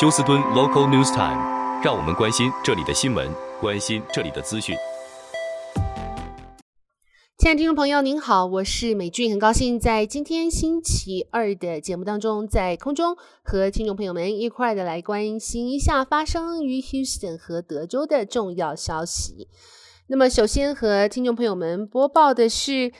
休斯敦 Local News Time，让我们关心这里的新闻，关心这里的资讯。亲爱的听众朋友，您好，我是美俊，很高兴在今天星期二的节目当中，在空中和听众朋友们一块的来关心一下发生于 Houston 和德州的重要消息。那么，首先和听众朋友们播报的是，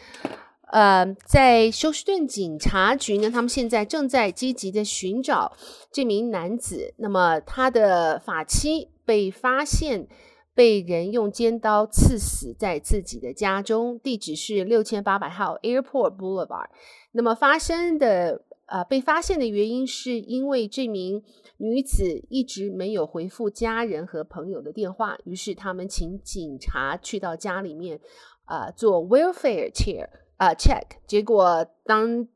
呃，在休斯顿警察局呢，他们现在正在积极的寻找这名男子。那么，他的发妻被发现。被人用尖刀刺死在自己的家中，地址是六千八百号 Airport Boulevard。那么发生的呃被发现的原因是因为这名女子一直没有回复家人和朋友的电话，于是他们请警察去到家里面啊、呃、做 welfare check 啊、啊、check，结果当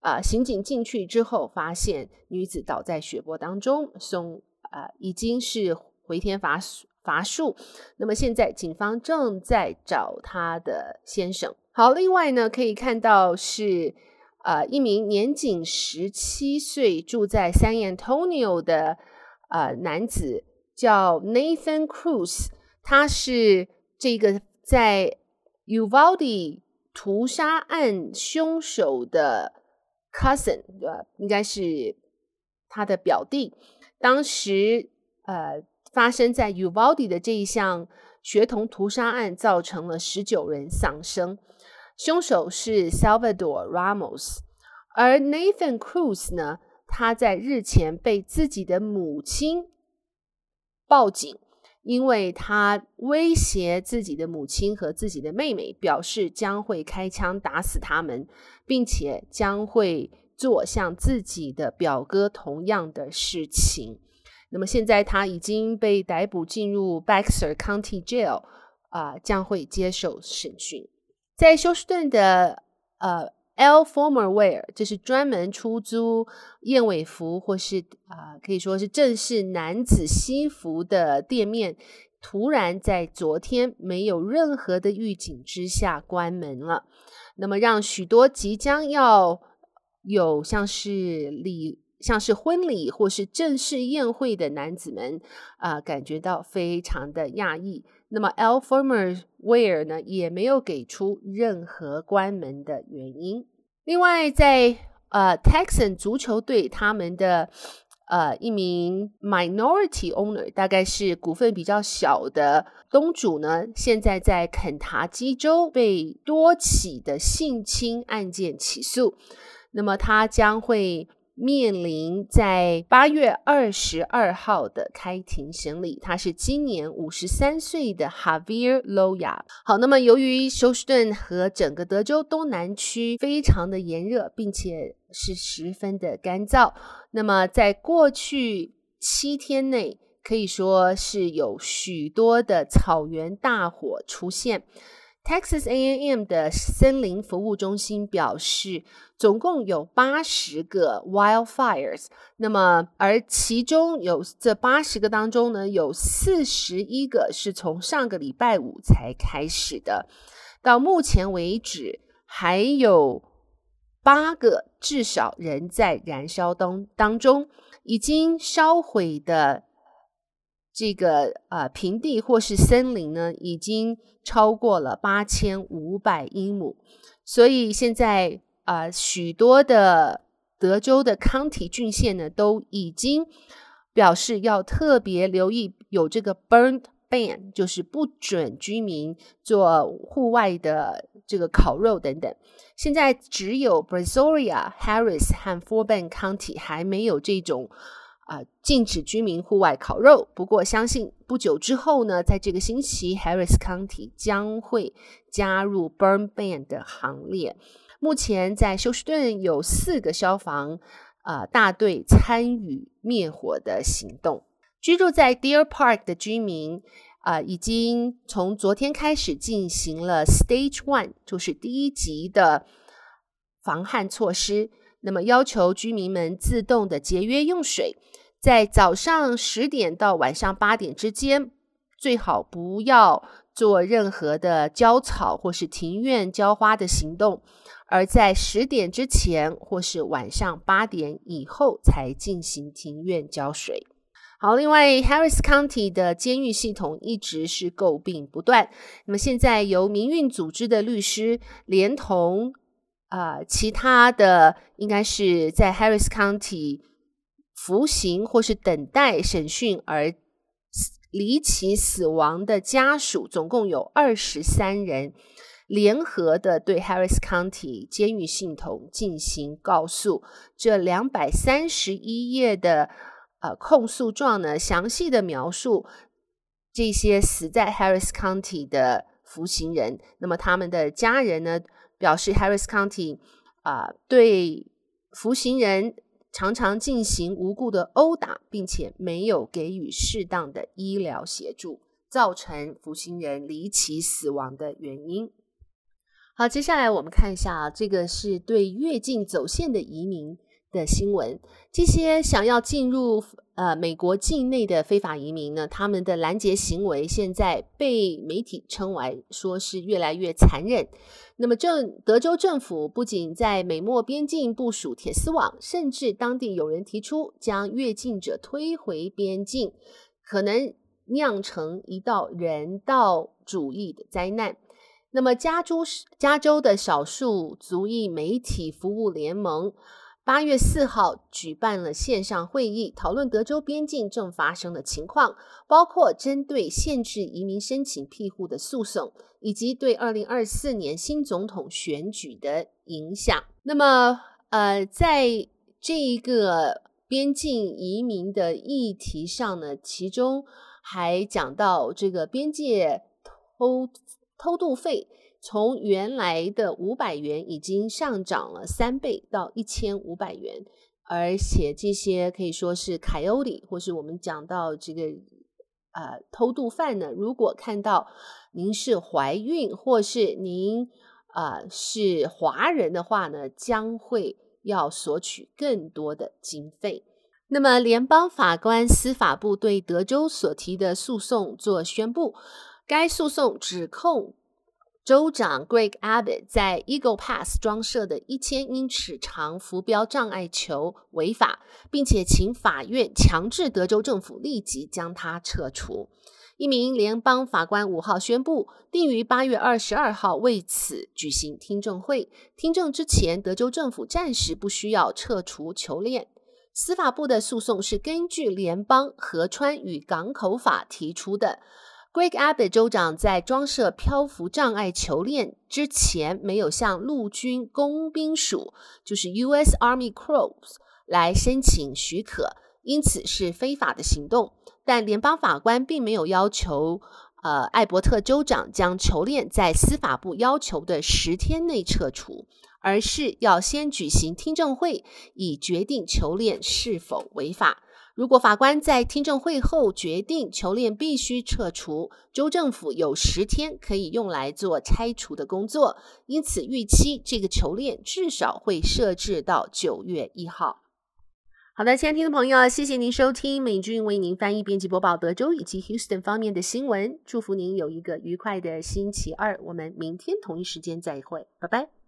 啊、刑警进去之后，发现女子倒在血泊当中，送啊、已经是回天乏术。乏术，那么现在警方正在找他的先生。好，另外呢，可以看到是呃一名年仅十七岁住在 San Antonio 的呃男子，叫 Nathan Cruz，他是这个在 Uvalde 屠杀案凶手的 cousin，呃，应该是他的表弟。当时呃。发生在 Uvalde 的这一项学童屠杀案，造成了十九人丧生。凶手是 Salvador Ramos，而 Nathan Cruz 呢，他在日前被自己的母亲报警，因为他威胁自己的母亲和自己的妹妹，表示将会开枪打死他们，并且将会做像自己的表哥同样的事情。那么现在他已经被逮捕进入 Bexar County Jail，啊、呃，将会接受审讯。在休斯顿的呃 L Former Wear，这是专门出租燕尾服或是啊、可以说是正式男子西服的店面，突然在昨天没有任何的预警之下关门了。那么让许多即将要有像是礼。像是婚礼或是正式宴会的男子们啊、感觉到非常的讶异。那么 L Former Wear 呢，也没有给出任何关门的原因。另外在，呃 Texan 足球队他们的呃一名 Minority Owner，大概是股份比较小的东主呢，现在在肯塔基州被多起的性侵案件起诉。那么他将会。面临在八月二十二号的开庭审理，他是今年五十三岁的 Javier Loya。好，那么由于休斯顿和整个德州东南区非常的炎热，并且是十分的干燥，那么在过去七天内，可以说是有许多的草原大火出现。Texas A&M 的森林服务中心表示，总共有八十个 wildfires，那么而其中有这八十个当中呢，有四十一个是从上个礼拜五才开始的，到目前为止还有八个至少仍在燃烧当当中，已经烧毁的。这个呃平地或是森林呢，已经超过了八千五百英亩，所以现在啊、呃，许多的德州的 county 郡县呢，都已经表示要特别留意有这个 burn ban，就是不准居民做户外的这个烤肉等等。现在只有 Brazoria、Harris 和 Fort Bend County 还没有这种。啊、呃，禁止居民户外烤肉。不过，相信不久之后呢，在这个星期，Harris County 将会加入 Burn Ban 的行列。目前，在休斯顿有四个消防啊、呃、大队参与灭火的行动。居住在 Deer Park 的居民啊、呃，已经从昨天开始进行了 Stage One，就是第一级的防旱措施。那么，要求居民们自动的节约用水。在早上十点到晚上八点之间，最好不要做任何的浇草或是庭院浇花的行动，而在十点之前或是晚上八点以后才进行庭院浇水。好，另外，Harris County 的监狱系统一直是诟病不断。那么，现在由民运组织的律师连同、呃、其他的，应该是在 Harris County 服刑或是等待审讯而离奇死亡的家属，总共有二十三人，联合的对 Harris County 监狱系统进行告诉。这两百三十一页的。呃，控诉状呢，详细的描述这些死在 Harris County 的服刑人，那么他们的家人呢，表示 Harris County 啊、对服刑人常常进行无故的殴打，并且没有给予适当的医疗协助，造成服刑人离奇死亡的原因。好，接下来我们看一下啊，这个是对越境走线的移民的新闻，这些想要进入呃美国境内的非法移民呢，他们的拦截行为现在被媒体称为说是越来越残忍。那么政德州政府不仅在美墨边境部署铁丝网，甚至当地有人提出将越境者推回边境，可能酿成一道人道主义的灾难。那么加州加州的少数族裔媒体服务联盟。八月四号举办了线上会议，讨论德州边境正发生的情况，包括针对限制移民申请庇护的诉讼，以及对二零二四年新总统选举的影响。那么，呃，在这一个边境移民的议题上呢，其中还讲到这个边界偷偷渡费。从原来的五百元已经上涨了三倍到一千五百元，而且这些可以说是凯欧里或是我们讲到这个呃偷渡犯呢，如果看到您是怀孕或是您啊、呃、是华人的话呢，将会要索取更多的经费。那么联邦法官司法部对德州所提的诉讼做宣布，该诉讼指控。州长 Greg Abbott 在 Eagle Pass 装设的一千英尺长浮标障碍球违法，并且请法院强制德州政府立即将它撤除。一名联邦法官五号宣布，定于八月二十二号为此举行听证会。听证之前，德州政府暂时不需要撤除球链。司法部的诉讼是根据联邦河川与港口法提出的。Greg Abbott 州长在装设漂浮障碍球链之前，没有向陆军工兵署，就是 U.S. Army Corps 来申请许可，因此是非法的行动。但联邦法官并没有要求，呃，艾伯特州长将球链在司法部要求的十天内撤除，而是要先举行听证会，以决定球链是否违法。如果法官在听证会后决定球链必须撤除，州政府有十天可以用来做拆除的工作，因此预期这个球链至少会设置到九月一号。好的，亲爱的听众朋友，谢谢您收听美军为您翻译、编辑、播报德州以及 Houston 方面的新闻，祝福您有一个愉快的星期二，我们明天同一时间再会，拜拜。